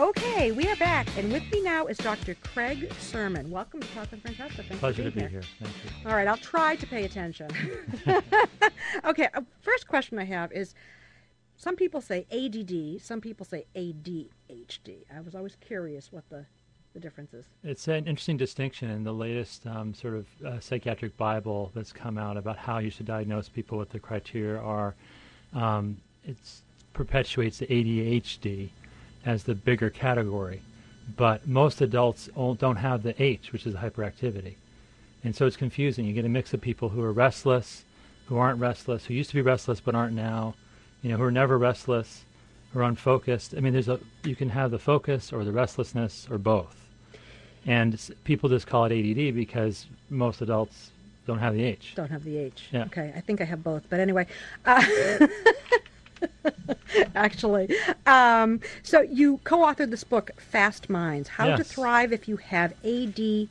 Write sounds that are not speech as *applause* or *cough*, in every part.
Okay, we are back, and with me now is Dr. Craig Surman. Welcome to Talk with Francesca. Thanks Pleasure for to be being here. Thank you. All right, I'll try to pay attention. *laughs* okay, uh, first question I have is some people say ADD, some people say ADHD. I was always curious what the, the difference is. It's an interesting distinction in the latest um, sort of uh, psychiatric Bible that's come out about how you should diagnose people. What the criteria are. Um, it perpetuates the ADHD as the bigger category, but most adults don't have the H, which is hyperactivity, and so it's confusing. You get a mix of people who are restless, who aren't restless, who used to be restless but aren't now, you know, who are never restless, who are unfocused. I mean, there's a you can have the focus or the restlessness or both, and people just call it ADD because most adults don't have the H. Don't have the H. Yeah. Okay, I think I have both, but anyway. Uh, *laughs* *laughs* actually. Um, so you co-authored this book, Fast Minds: How to Thrive If You Have ADHD,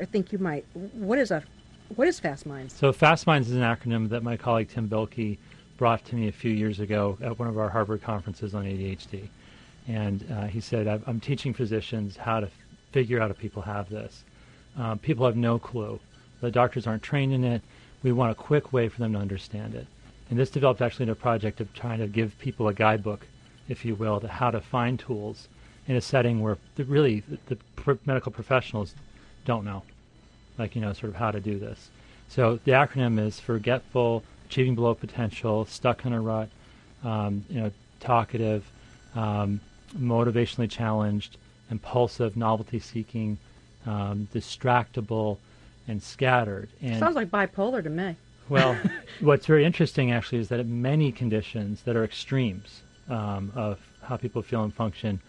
or think you might. What is a what is Fast Minds? So Fast Minds is an acronym that my colleague Tim Bilkey brought to me a few years ago at one of our Harvard conferences on ADHD. And uh, he said, "I've- I'm teaching physicians how to figure out if people have this. Um, people have no clue. The doctors aren't trained in it. We want a quick way for them to understand it. And this developed actually in a project of trying to give people a guidebook, if you will, to how to find tools in a setting where the, really the, the medical professionals don't know like you know sort of how to do this so the acronym is forgetful achieving below potential stuck in a rut um, you know talkative um, motivationally challenged impulsive novelty seeking um, distractible and scattered and Sounds like bipolar to me. Well, *laughs* what's very interesting actually is that many conditions that are extremes um, of how people feel and function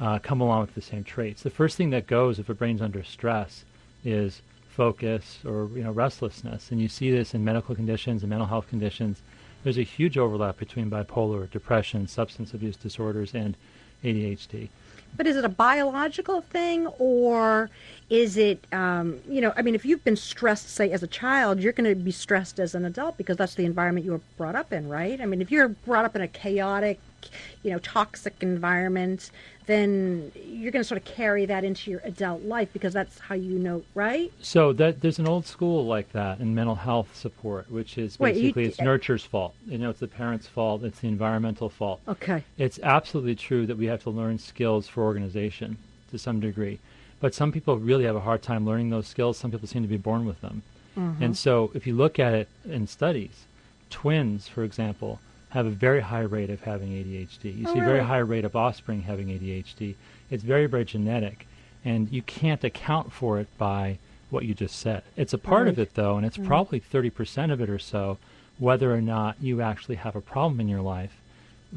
uh, come along with the same traits. The first thing that goes if a brain's under stress is focus or you know restlessness, and you see this in medical conditions and mental health conditions. There's a huge overlap between bipolar, depression, substance abuse disorders, and ADHD. But is it a biological thing or is it, um, you know, I mean, if you've been stressed, say, as a child, you're going to be stressed as an adult because that's the environment you were brought up in, right? I mean, if you're brought up in a chaotic, you know, toxic environment, then you're going to sort of carry that into your adult life because that's how you know, right? So that there's an old school like that in mental health support, which is Wait, you- basically it's nurture's fault. You know, it's the parents' fault. It's the environmental fault. Okay. It's absolutely true that we have to learn skills for organization to some degree, but some people really have a hard time learning those skills. Some people seem to be born with them, mm-hmm. and so if you look at it in studies, twins, for example, have a very high rate of having ADHD. You Oh, see a very high rate of offspring having ADHD. It's very, very genetic, and you can't account for it by what you just said. It's a part of it, though, and it's mm-hmm. probably 30% of it or so, whether or not you actually have a problem in your life.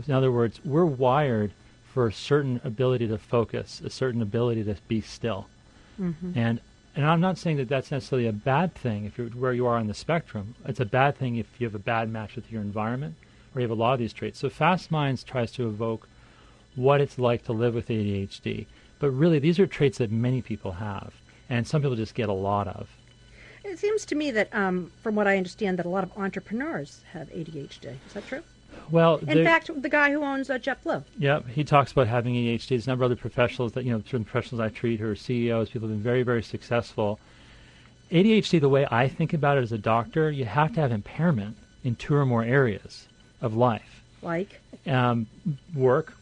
In other words, we're wired for a certain ability to focus, a certain ability to be still. Mm-hmm. And and I'm not saying that that's necessarily a bad thing if you're where you are on the spectrum. It's a bad thing if you have a bad match with your environment or you have a lot of these traits. So Fast Minds tries to evoke what it's like to live with ADHD. But really, these are traits that many people have, and some people just get a lot of. It seems to me that, um, from what I understand, that a lot of entrepreneurs have ADHD. Is that true? Well, In fact, the guy who owns uh, JetBlue. Yeah, he talks about having ADHD. There's a number of other professionals that, you know, certain professionals I treat who are CEOs, people who've been very, very successful. ADHD, the way I think about it as a doctor, you have to have impairment in two or more areas of life Like, um, work,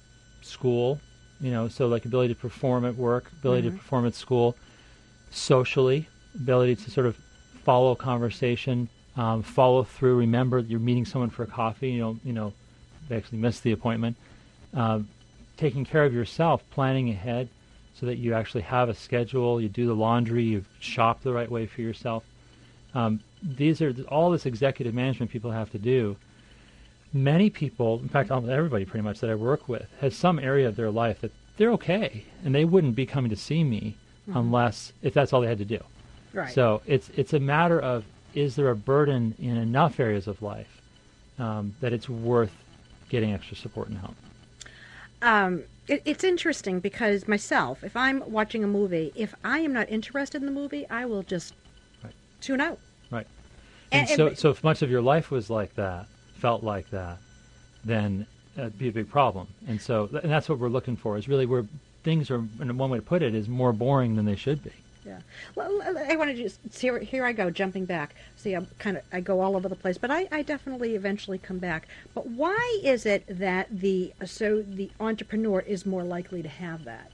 school, you know, so like ability to perform at work, ability to perform at school, socially, ability to sort of follow conversation, um, follow through. Remember, that you're meeting someone for a coffee. You know, you know, they actually missed the appointment. Um, taking care of yourself, planning ahead, so that you actually have a schedule. You do the laundry. You shop the right way for yourself. Um, these are all this executive management people have to do many people, in fact, almost everybody pretty much that I work with, has some area of their life that they're okay, and they wouldn't be coming to see me unless if that's all they had to do. right. So it's it's a matter of is there a burden in enough areas of life um, that it's worth getting extra support and help. um, it, it's interesting because myself, if I'm watching a movie, if I am not interested in the movie, I will just Right. tune out. Right. And- And, so, and- so if much of your life was like that, felt like that, then that'd be a big problem. And so, and that's what we're looking for is really where things are, and one way to put it is more boring than they should be. Yeah. Well, I want to just here. Here I go, jumping back. See, I'm kind of I go all over the place, but I, I definitely eventually come back. But why is it that the so the entrepreneur is more likely to have that?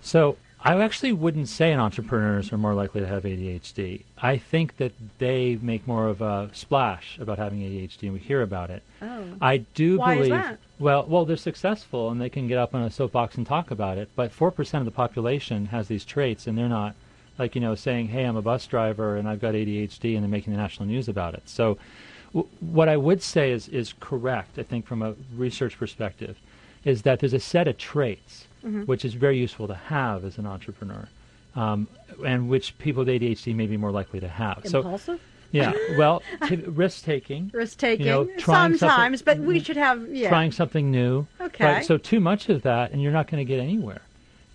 So I actually wouldn't say entrepreneurs are more likely to have ADHD. I think that they make more of a splash about having ADHD, and we hear about it. Oh. I do Why believe. is that? Well, well, they're successful and they can get up on a soapbox and talk about it. But four percent of the population has these traits, and they're not like you know saying, "Hey, I'm a bus driver and I've got ADHD," and they're making the national news about it. So, w- what I would say is is correct. I think from a research perspective, is that there's a set of traits which is very useful to have as an entrepreneur, um, and which people with ADHD may be more likely to have. So, Impulsive, yeah, well, *laughs* t- risk taking, risk taking, you know, sometimes, but we should have yeah. trying something new. Okay. But, so too much of that, and you're not going to get anywhere.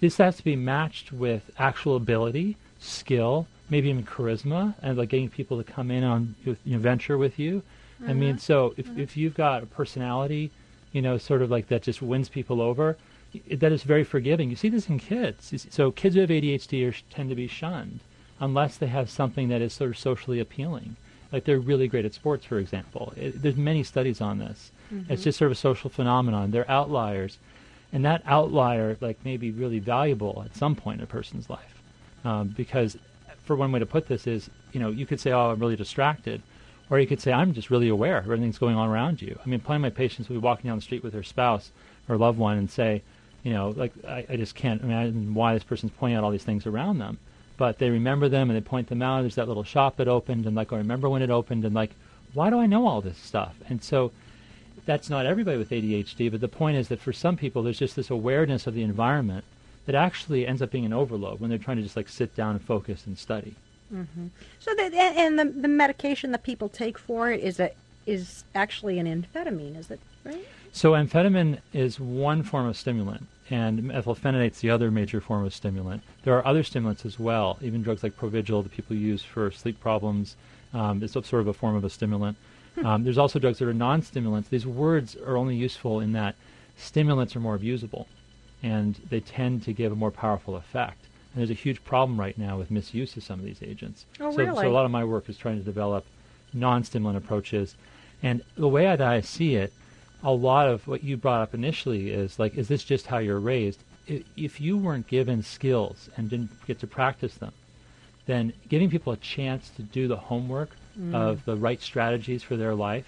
This has to be matched with actual ability, skill, maybe even charisma, and like getting people to come in on you know, venture with you. I mean, Mm-hmm. so if if you've got a personality, you know, sort of like that just wins people over, that is very forgiving. You see this in kids. So kids who have ADHD are, tend to be shunned unless they have something that is sort of socially appealing. Like they're really great at sports, for example. It, there's many studies on this. It's just sort of a social phenomenon. They're outliers, and that outlier like may be really valuable at some point in a person's life, um, because for one way to put this is, you know, you could say, "Oh, I'm really distracted," or you could say, "I'm just really aware of everything's going on around you." I mean, plenty of my patients will be walking down the street with their spouse or loved one and say, you know, like I, I just can't imagine why this person's pointing out all these things around them, but they remember them and they point them out. There's that little shop that opened, and like I remember when it opened, and like, why do I know all this stuff? And so that's not everybody with ADHD, but the point is that for some people, there's just this awareness of the environment that actually ends up being an overload when they're trying to just like sit down and focus and study. Mm-hmm. So that and the the medication that people take for it is a is actually an amphetamine, is it right? So amphetamine is one form of stimulant, and methylphenidate's the other major form of stimulant. There are other stimulants as well, even drugs like Provigil that people use for sleep problems. Um, it's sort of a form of a stimulant. Um, there's also drugs that are non-stimulants. These words are only useful in that stimulants are more abusable, and they tend to give a more powerful effect. And there's a huge problem right now with misuse of some of these agents. Oh, so, really? so a lot of my work is trying to develop non-stimulant approaches. And the way that I see it, a lot of what you brought up initially is like, is this just how you're raised? If you weren't given skills and didn't get to practice them, then giving people a chance to do the homework of the right strategies for their life,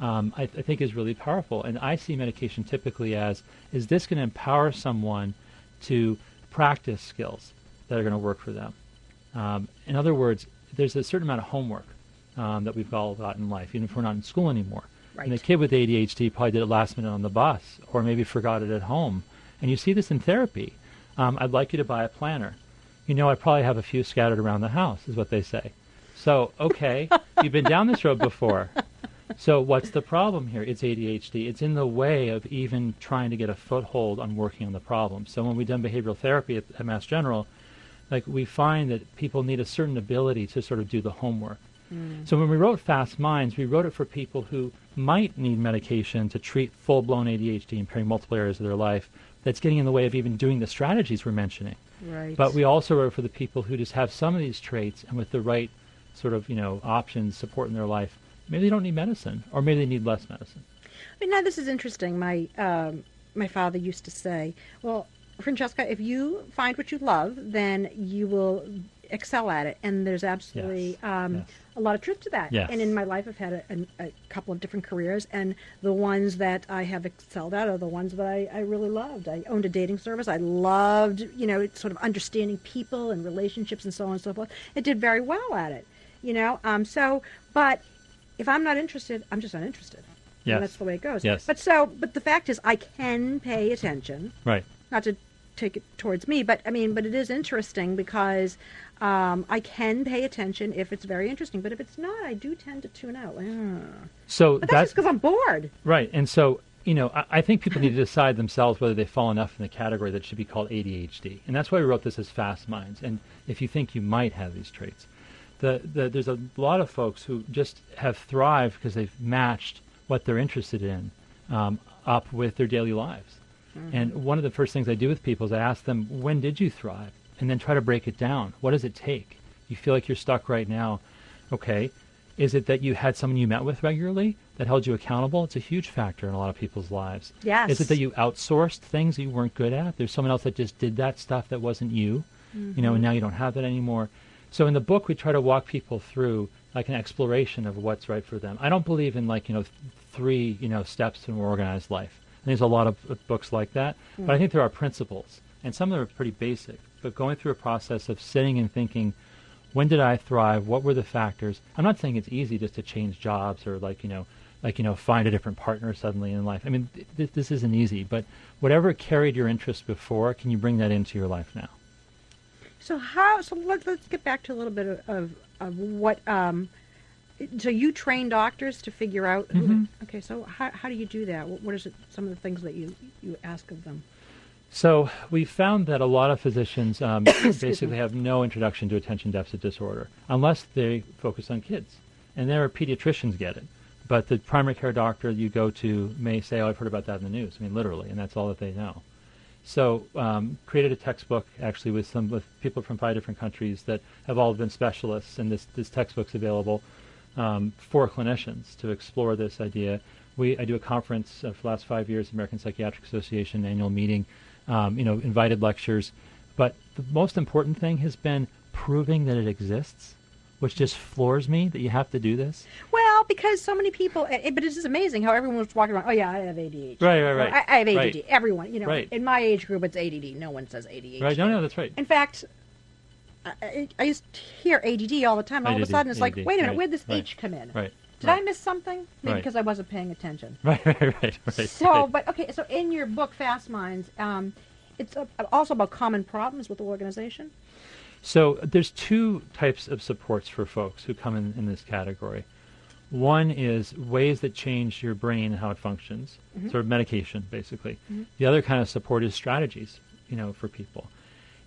um, I, I think is really powerful. And I see medication typically as, is this going to empower someone to practice skills that are going to work for them? Um, in other words, there's a certain amount of homework um, that we've all got in life, even if we're not in school anymore. And the kid with ADHD probably did it last minute on the bus, or maybe forgot it at home. And you see this in therapy. Um, I'd like you to buy a planner. You know, I probably have a few scattered around the house, is what they say. So, okay, *laughs* you've been down this road before. So, what's the problem here? It's ADHD. It's in the way of even trying to get a foothold on working on the problem. So, when we've done behavioral therapy at, at Mass General, like we find that people need a certain ability to sort of do the homework. So when we wrote Fast Minds, we wrote it for people who might need medication to treat full-blown ADHD impairing multiple areas of their life that's getting in the way of even doing the strategies we're mentioning. Right. But we also wrote for the people who just have some of these traits and with the right sort of, you know, options, support in their life, maybe they don't need medicine or maybe they need less medicine. I mean, now this is interesting. My um, my father used to say, "Well, Francesca, if you find what you love, then you will excel at it." And there's absolutely Yes. um, Yes. A lot of truth to that. Yes. And in my life, I've had a, a, a couple of different careers, and the ones that I have excelled at are the ones that I, I really loved. I owned a dating service. I loved, you know, sort of understanding people and relationships and so on and so forth. It did very well at it, you know. Um, so, but if I'm not interested, I'm just not interested. Yes. And that's the way it goes. Yes. But so, but the fact is, I can pay attention. Right. Not to take it towards me, but I mean, but it is interesting because um, I can pay attention if it's very interesting. But if it's not, I do tend to tune out. Ah. So But that's just because I'm bored. Right. And so, you know, I, I think people need to decide themselves whether they fall enough in the category that should be called ADHD. And that's why we wrote this as Fast Minds. And if you think you might have these traits, the, the, there's a lot of folks who just have thrived because they've matched what they're interested in um, up with their daily lives. And one of the first things I do with people is I ask them, when did you thrive? And then try to break it down. What does it take? You feel like you're stuck right now. Okay. Is it that you had someone you met with regularly that held you accountable? It's a huge factor in a lot of people's lives. Yes. Is it that you outsourced things that you weren't good at? There's someone else that just did that stuff that wasn't you, you know, and now mm-hmm. you don't have that anymore. So in the book, we try to walk people through like an exploration of what's right for them. I don't believe in like you know th- three you know steps to an organized life. And there's a lot of books like that, but I mm. think there are principles, and some of them are pretty basic. But going through a process of sitting and thinking, when did I thrive? What were the factors? I'm not saying it's easy just to change jobs or like you know like you know find a different partner suddenly in life. I mean th- th- this isn't easy, but whatever carried your interest before, can you bring that into your life now? So how? So let, let's get back to a little bit of, of, of what. Um, so you train doctors to figure out. Mhm. Okay. So how, how do you do that? What, what is it? Some of the things that you you ask of them. So we found that a lot of physicians um, *coughs* basically have no introduction to attention deficit disorder unless they focus on kids, and there are pediatricians get it. But the primary care doctor you go to may say, "Oh, I've heard about that in the news." I mean, literally, and that's all that they know. So um, created a textbook actually with some with people from five different countries that have all been specialists, and this this textbook's available um, for clinicians to explore this idea. We I do a conference uh, for the last five years, American Psychiatric Association annual meeting. Um, you know, invited lectures, but the most important thing has been proving that it exists, which just floors me that you have to do this. Well, because so many people, eh, but it's just amazing how everyone was walking around. Oh yeah, I have ADHD. Right, right, right. I, I have ADD. Right. Everyone, you know, Right. in my age group, it's ADD. No one says ADHD. Right? No, no, that's right. In fact, I, I- used to hear ADD all the time. And all of a sudden, it's like, ADD, wait a minute, right, where'd this H come in? Right. Did right. I miss something? Maybe Right. because I wasn't paying attention. *laughs* Right, right, right, right. So, but okay, so in your book, Fast Minds, um, it's uh, also about common problems with the organization. So there's two types of supports for folks who come in, in this category. One is ways that change your brain and how it functions, Mm-hmm. sort of medication, basically. The other kind of support is strategies, you know, for people.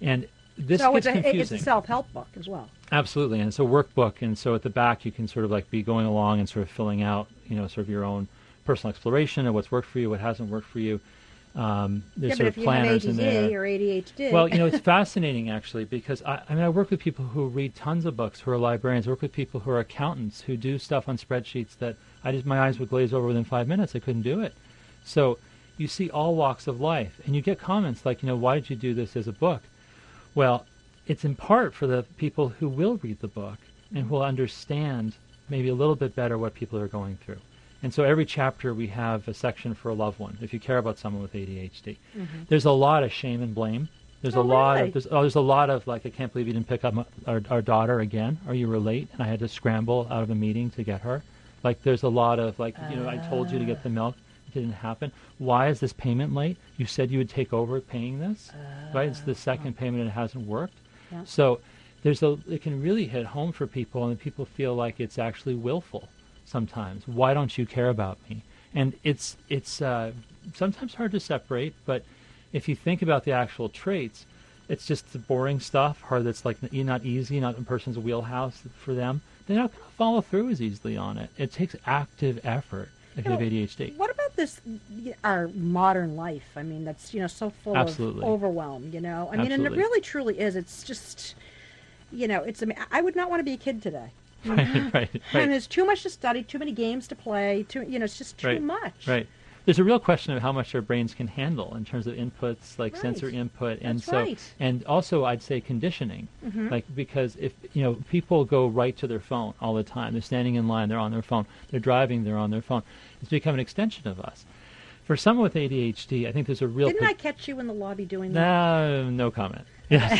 And this so gets it's a, confusing. it's a self-help book as well. Absolutely, and it's a workbook, and so at the back you can sort of like be going along and sort of filling out, you know, sort of your own personal exploration of what's worked for you, what hasn't worked for you. Um, there's yeah, sort of planners in there. or ADHD, Well, you know, *laughs* it's fascinating actually because I, I mean, I work with people who read tons of books, who are librarians. I work with people who are accountants, who do stuff on spreadsheets that I just my eyes would glaze over within five minutes. I couldn't do it. So you see all walks of life, and you get comments like, you know, why did you do this as a book? Well, it's in part for the people who will read the book and who will understand maybe a little bit better what people are going through. And so every chapter we have a section for a loved one. If you care about someone with ADHD, mm-hmm. there's a lot of shame and blame. There's Oh, a lot really? of there's, oh, there's a lot of like I can't believe you didn't pick up my, our, our daughter again. Or you were late and I had to scramble out of a meeting to get her. Like there's a lot of like you know I told you to get ah. the milk. Didn't happen. Why is this payment late? You said you would take over paying this, right? It's the second payment and it hasn't worked. Yeah. So there's a it can really hit home for people, and people feel like it's actually willful sometimes. Why don't you care about me? And it's it's uh, sometimes hard to separate, but if you think about the actual traits, it's just the boring stuff, or that's like not easy, not a person's wheelhouse for them. They're not going to follow through as easily on it. It takes active effort if you have ADHD. What about this, our modern life? I mean, that's you know so full Absolutely. of overwhelm. You know, I mean, and it really truly is. It's just, you know, it's. ama- I would not want to be a kid today. right, *laughs* mm-hmm. right, right. And there's too much to study, too many games to play. Too, you know, it's just too Right, much. Right. There's a real question of how much our brains can handle in terms of inputs, like Right. sensory input, and That's so, right. Mm-hmm. and also I'd say conditioning, like because if you know people go right to their phone all the time, they're standing in line, they're on their phone, they're driving, they're on their phone. It's become an extension of us. For someone with ADHD, I think there's a real Didn't pot- I catch you in the lobby doing that? no, no comment. Yes,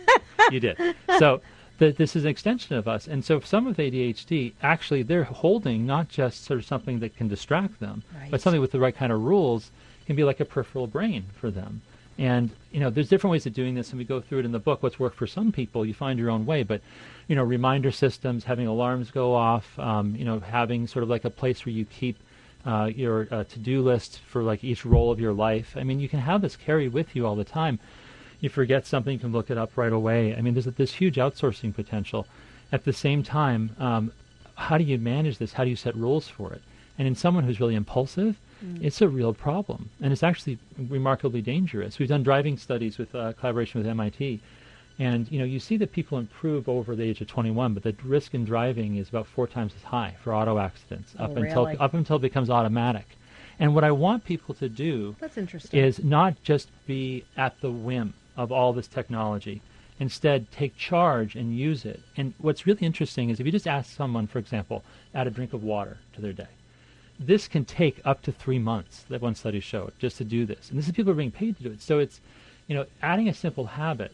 *laughs* you did. So th- this is an extension of us, and so some with ADHD, actually, they're holding not just sort of something that can distract them, Right. but something with the right kind of rules can be like a peripheral brain for them. And you know, there's different ways of doing this, and we go through it in the book. What's worked for some people, you find your own way. But you know, reminder systems, having alarms go off, um, you know, having sort of like a place where you keep uh, your uh, to-do list for like each role of your life. I mean, you can have this carry with you all the time. You forget something, you can look it up right away. I mean, there's this huge outsourcing potential. At the same time, um, how do you manage this? How do you set rules for it? And in someone who's really impulsive, It's a real problem, and it's actually remarkably dangerous. We've done driving studies with uh, collaboration with MIT, and you know you see that people improve over the age of 21, but the risk in driving is about four times as high for auto accidents up Oh, until up until it becomes automatic. And what I want people to do That's interesting. is not just be at the whim of all this technology. Instead, take charge and use it. And what's really interesting is if you just ask someone, for example, add a drink of water to their day, this can take up to three months, that one study showed, just to do this. And this is people are being paid to do it. So it's, you know, adding a simple habit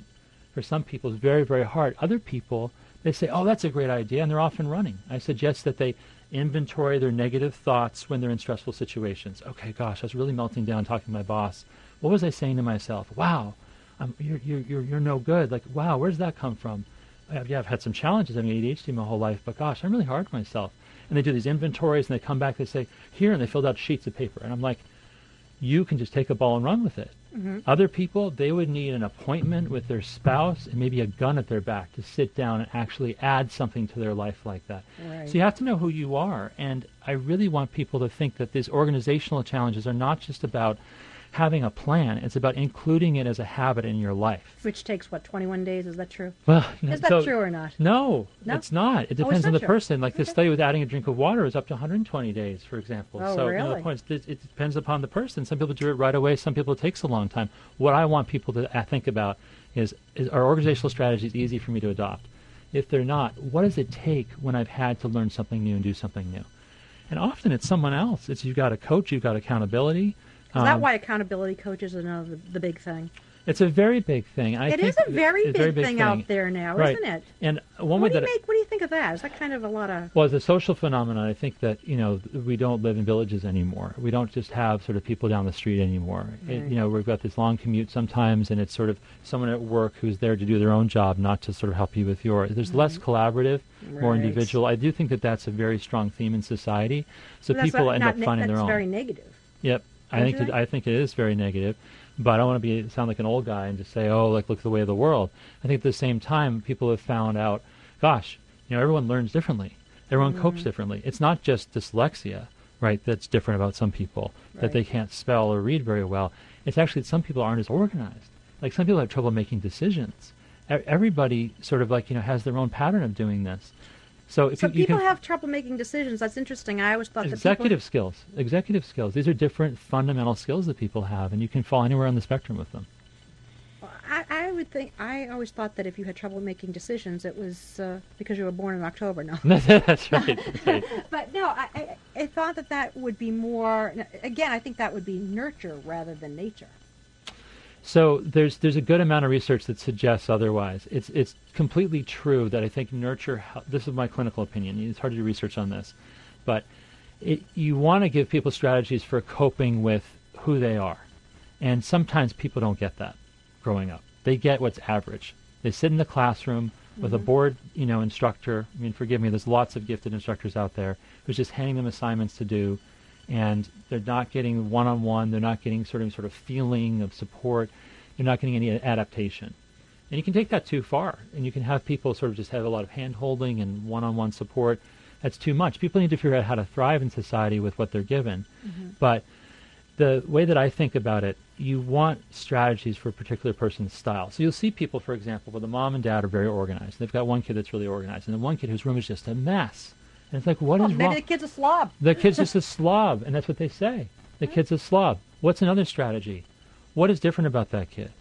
for some people is very, very hard. Other people, they say, oh, that's a great idea, and they're off and running. I suggest that they inventory their negative thoughts when they're in stressful situations. Okay, gosh, I was really melting down talking to my boss. What was I saying to myself? Wow, I'm, you're, you're, you're, you're no good. Like, wow, where's that come from? Uh, yeah, I've had some challenges having ADHD my whole life, but gosh, I'm really hard on myself. And they do these inventories, and they come back, they say, here, and they filled out sheets of paper. And I'm like, you can just take a ball and run with it. Other people, they would need an appointment with their spouse and maybe a gun at their back to sit down and actually add something to their life like that. Right. So you have to know who you are. And I really want people to think that these organizational challenges are not just about having a plan, it's about including it as a habit in your life. Which takes what 21 days? Is that true? Well, Is that so- true or not? No, No? it's not. It Oh, depends on the sure. person. Like this study with adding a drink of water is up to 120 days, for example. Oh, so you know, the point is, it, it depends upon the person. Some people do it right away. Some people it takes a long time. What I want people to uh, think about is, is are organizational strategies easy for me to adopt? If they're not, what does it take when I've had to learn something new and do something new? And often it's someone else. It's you've got a coach, you've got accountability. Is that Um, why accountability coaches are now the, the big thing? It's a very big thing. I It is a very it's big, thing, out there now, Right. isn't it? And one way What do you that I- make? What do you think of that? Is that kind of a lot of? Well, as a social phenomenon, I think that you know we don't live in villages anymore. We don't just have sort of people down the street anymore. It, you know, we've got this long commute sometimes, and it's sort of someone at work who's there to do their own job, not to sort of help you with yours. There's less collaborative, more individual. I do think that that's a very strong theme in society. So people end up ne- finding that's their own. very negative. Yep. I think think? I think it is very negative, but I don't want to be sound like an old guy and just say, "Oh, like look the way of the world." I think at the same time, people have found out, gosh, you know, everyone learns differently. Everyone Mm-hmm. copes differently. It's not just dyslexia, right? That's different about some people that they can't spell or read very well. It's actually that some people aren't as organized. Like some people have trouble making decisions. Everybody sort of like you know has their own pattern of doing this. So if So you, you people can have trouble making decisions. That's interesting. I always thought that executive skills executive skills these are different fundamental skills that people have and you can fall anywhere on the spectrum with them. I, I would think. I always thought that if you had trouble making decisions, it was uh, because you were born in October. No. *laughs* that's right, that's right. *laughs* But no, I, I, I thought that that would be more. Again, I think that would be nurture rather than nature. So there's there's a good amount of research that suggests otherwise. It's it's completely true that i think nurture this is my clinical opinion it's hard to do research on this but it, you want to give people strategies for coping with who they are. And sometimes people don't get that growing up. They get what's average. They sit in the classroom with a mm-hmm. bored you know instructor. I mean forgive me there's lots of gifted instructors out there who's just handing them assignments to do and they're not getting one-on-one they're not getting sort of sort of feeling of support they're not getting any adaptation and you can take that too far and you can have people sort of just have a lot of hand holding and one-on-one support that's too much people need to figure out how to thrive in society with what they're given mm-hmm. but the way that I think about it, you want strategies for a particular person's style. So you'll see people, for example, where the mom and dad are very organized. They've got one kid that's really organized, and then one kid whose room is just a mess. And it's like, what oh, is Well, maybe wrong? the kid's a slob. The kid's just a *laughs* slob, and that's what they say. The kid's a slob. What's another strategy? What is different about that kid?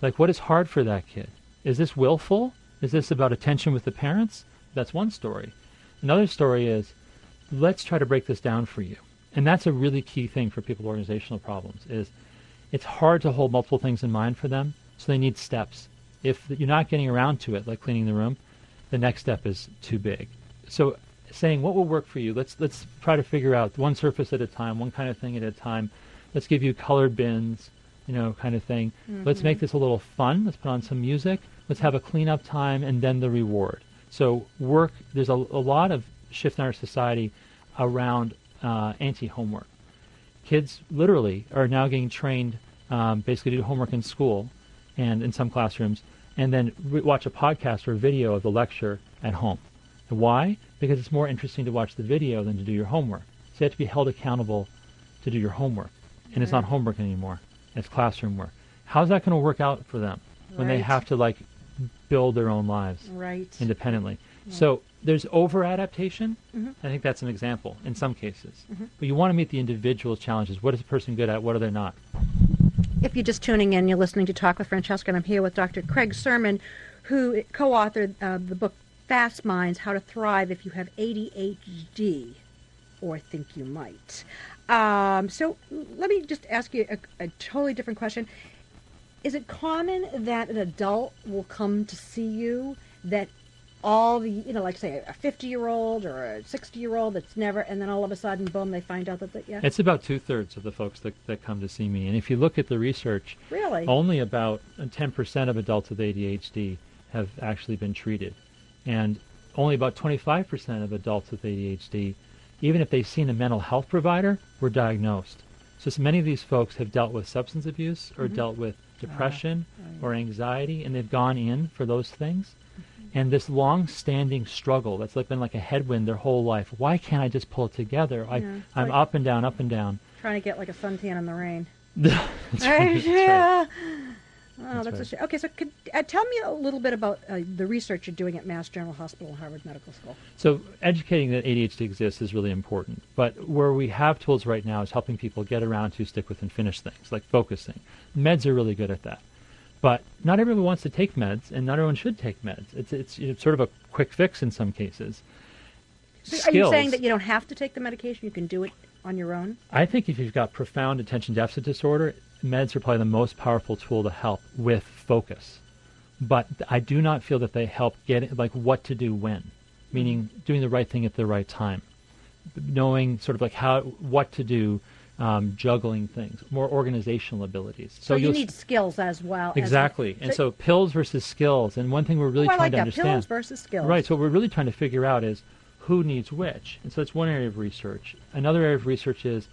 Like, what is hard for that kid? Is this willful? Is this about attention with the parents? That's one story. Another story is, let's try to break this down for you. And that's a really key thing for people with organizational problems is it's hard to hold multiple things in mind for them, so they need steps. If you're not getting around to it, like cleaning the room, the next step is too big. So saying what will work for you, let's let's try to figure out one surface at a time, one kind of thing at a time. Let's give you colored bins, you know, kind of thing. Let's make this a little fun. Let's put on some music. Let's have a cleanup time and then the reward. So work. There's a, a lot of shift in our society around uh, anti-homework. Kids literally are now getting trained um, basically to do homework in school and in some classrooms, and then re- watch a podcast or video of the lecture at home. Why? Because it's more interesting to watch the video than to do your homework. So you have to be held accountable to do your homework, and it's not homework anymore; it's classroom work. How's that going to work out for them when they have to like build their own lives Right. independently? So there's over adaptation. Mhm. I think that's an example in some cases. Mhm. But you want to meet the individual challenges. What is a person good at? What are they not? If you're just tuning in, you're listening to Talk with Francesca, and I'm here with Dr. Craig Surman, who co-authored uh, the book Fast Minds: How to Thrive If You Have ADHD or Think You Might. Um, so let me just ask you a, a totally different question. Is it common that an adult will come to see you that all the, you know, like say a 50 year old or a 60 year old that's never, and then all of a sudden, boom, they find out that, that yeah, It's about two thirds of the folks that, that come to see me. And if you look at the research, really? only about 10% of adults with ADHD have actually been treated. And only about 25% of adults with ADHD, even if they've seen a mental health provider, were diagnosed. So, so many of these folks have dealt with substance abuse or Mhm. dealt with depression Right. or anxiety, and they've gone in for those things. And this long-standing struggle that's like been like a headwind their whole life. Why can't I just pull it together? I, Yeah, I'm like- up and down, up and down. Trying to get like a suntan in the rain. *laughs* that's Right, that's right. *laughs* yeah. Oh, That's that's, a shame. Okay, so could, uh, tell me a little bit about uh, the research you're doing at Mass General Hospital and Harvard Medical School. So educating that ADHD exists is really important. But where we have tools right now is helping people get around to stick with and finish things, like focusing. Meds are really good at that. But not everyone wants to take meds, and not everyone should take meds. It's, it's, it's sort of a quick fix in some cases. So are you saying that you don't have to take the medication? You can do it on your own? I think if you've got profound attention deficit disorder, meds are probably the most powerful tool to help with focus. But I do not feel that they help get like what to do when, meaning doing the right thing at the right time, knowing sort of like how what to do, um, juggling things, more organizational abilities. So, you you'll need skills as well. as- exactly, and so pills versus skills. And one thing we're really oh, trying like to that. understand. Pills versus skills. Right. So what we're really trying to figure out is who needs which. And so that's one area of research. Another area of research is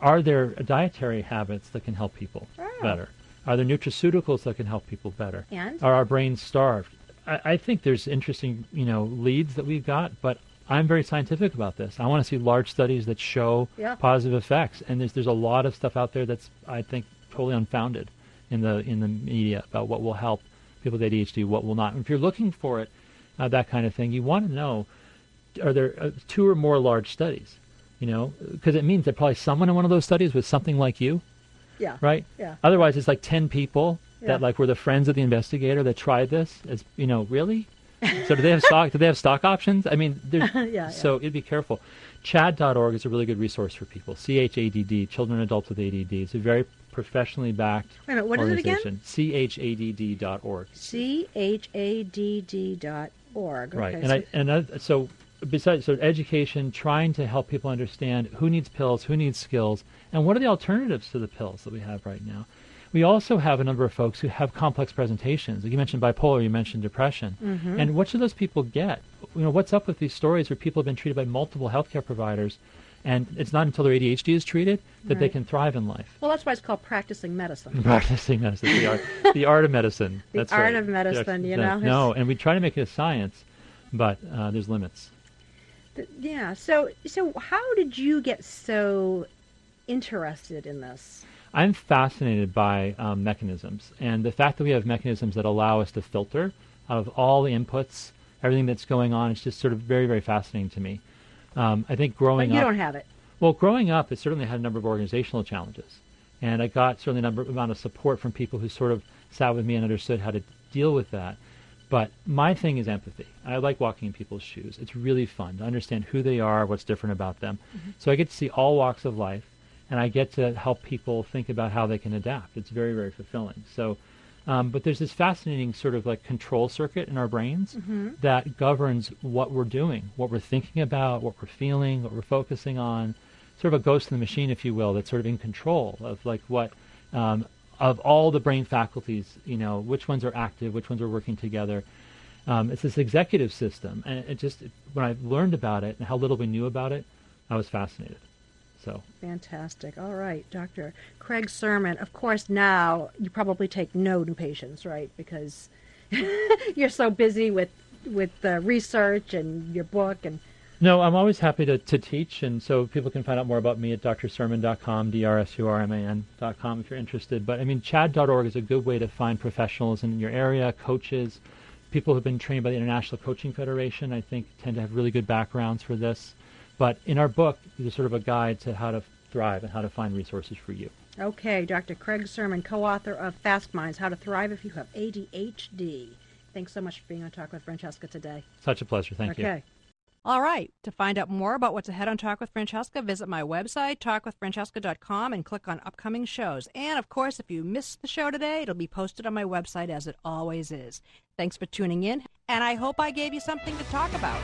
are there dietary habits that can help people Oh. better? Are there nutraceuticals that can help people better? And? Are our brains starved? I, I think there's interesting, you know, leads that we've got, but I'm very scientific about this. I want to see large studies that show Yeah. positive effects, and there's there's a lot of stuff out there that's I think totally unfounded in the in the media about what will help people with ADHD, what will not. If you're looking for it, uh, that kind of thing, you want to know are there uh, two or more large studies, you know, because it means that probably someone in one of those studies was something like you, Yeah. right? Yeah. Otherwise, it's like ten people Yeah. that like were the friends of the investigator that tried this. As you know, really. so do they have stock? Do they have stock options? I mean, there's, *laughs* Yeah, yeah. so it'd be careful. CHADD.org is a really good resource for people. C H A D D, children and adults with ADD. It's a very professionally backed Wait a minute, what is it again? organization. C H A D D.org. C H A D D dot org. Right. Okay, and so- I and I, so besides so education, trying to help people understand who needs pills, who needs skills, and what are the alternatives to the pills that we have right now. We also have a number of folks who have complex presentations. Like you mentioned bipolar, you mentioned depression. Mhm. And what should those people get? You know, what's up with these stories where people have been treated by multiple healthcare providers and it's not until their ADHD is treated that they can thrive in life. well, that's why it's called practicing medicine. *laughs* Practicing medicine, the art, *laughs* the art of medicine. The That's art right. of medicine, you know, No, and we try to make it a science, but uh, there's limits. Yeah. So, so how did you get so interested in this? I'm fascinated by um, mechanisms, and the fact that we have mechanisms that allow us to filter out of all the inputs, everything that's going on, it's just sort of very, very fascinating to me. Um, I think growing But you up, don't have it. well, growing up, it certainly had a number of organizational challenges, and I got certainly a number amount of support from people who sort of sat with me and understood how to deal with that. But my thing is empathy. I like walking in people's shoes. It's really fun to understand who they are, what's different about them. So I get to see all walks of life, and I get to help people think about how they can adapt. It's very, very fulfilling. So, um, but there's this fascinating sort of like control circuit in our brains that governs what we're doing, what we're thinking about, what we're feeling, what we're focusing on. Sort of a ghost in the machine, if you will, that's sort of in control of like what um, of all the brain faculties. You know, which ones are active, which ones are working together. Um, it's this executive system, and it just when I learned about it and how little we knew about it, I was fascinated. So Fantastic. All right, Dr. Craig Surman. Of course, now you probably take no new patients, right? Because *laughs* you're so busy with with uh, research and your book and No, I'm always happy to, to teach, and so people can find out more about me at drsurman.com, D-R-S-U-R-M-A-N.com if you're interested. But I mean, CHADD.org is a good way to find professionals in your area, coaches, people who've been trained by the International Coaching Federation. I think tend to have really good backgrounds for this. But in our book, there's sort of a guide to how to thrive and how to find resources for you. Okay, Dr. Craig Surman, co-author of Fast Minds: How to Thrive If You Have ADHD. Thanks so much for being on Talk with Francesca today. Such a pleasure. Thank okay. you. Okay. All right. To find out more about what's ahead on Talk with Francesca, visit my website, talkwithfrancesca.com, and click on upcoming shows. And of course, if you missed the show today, it'll be posted on my website as it always is. Thanks for tuning in, and I hope I gave you something to talk about.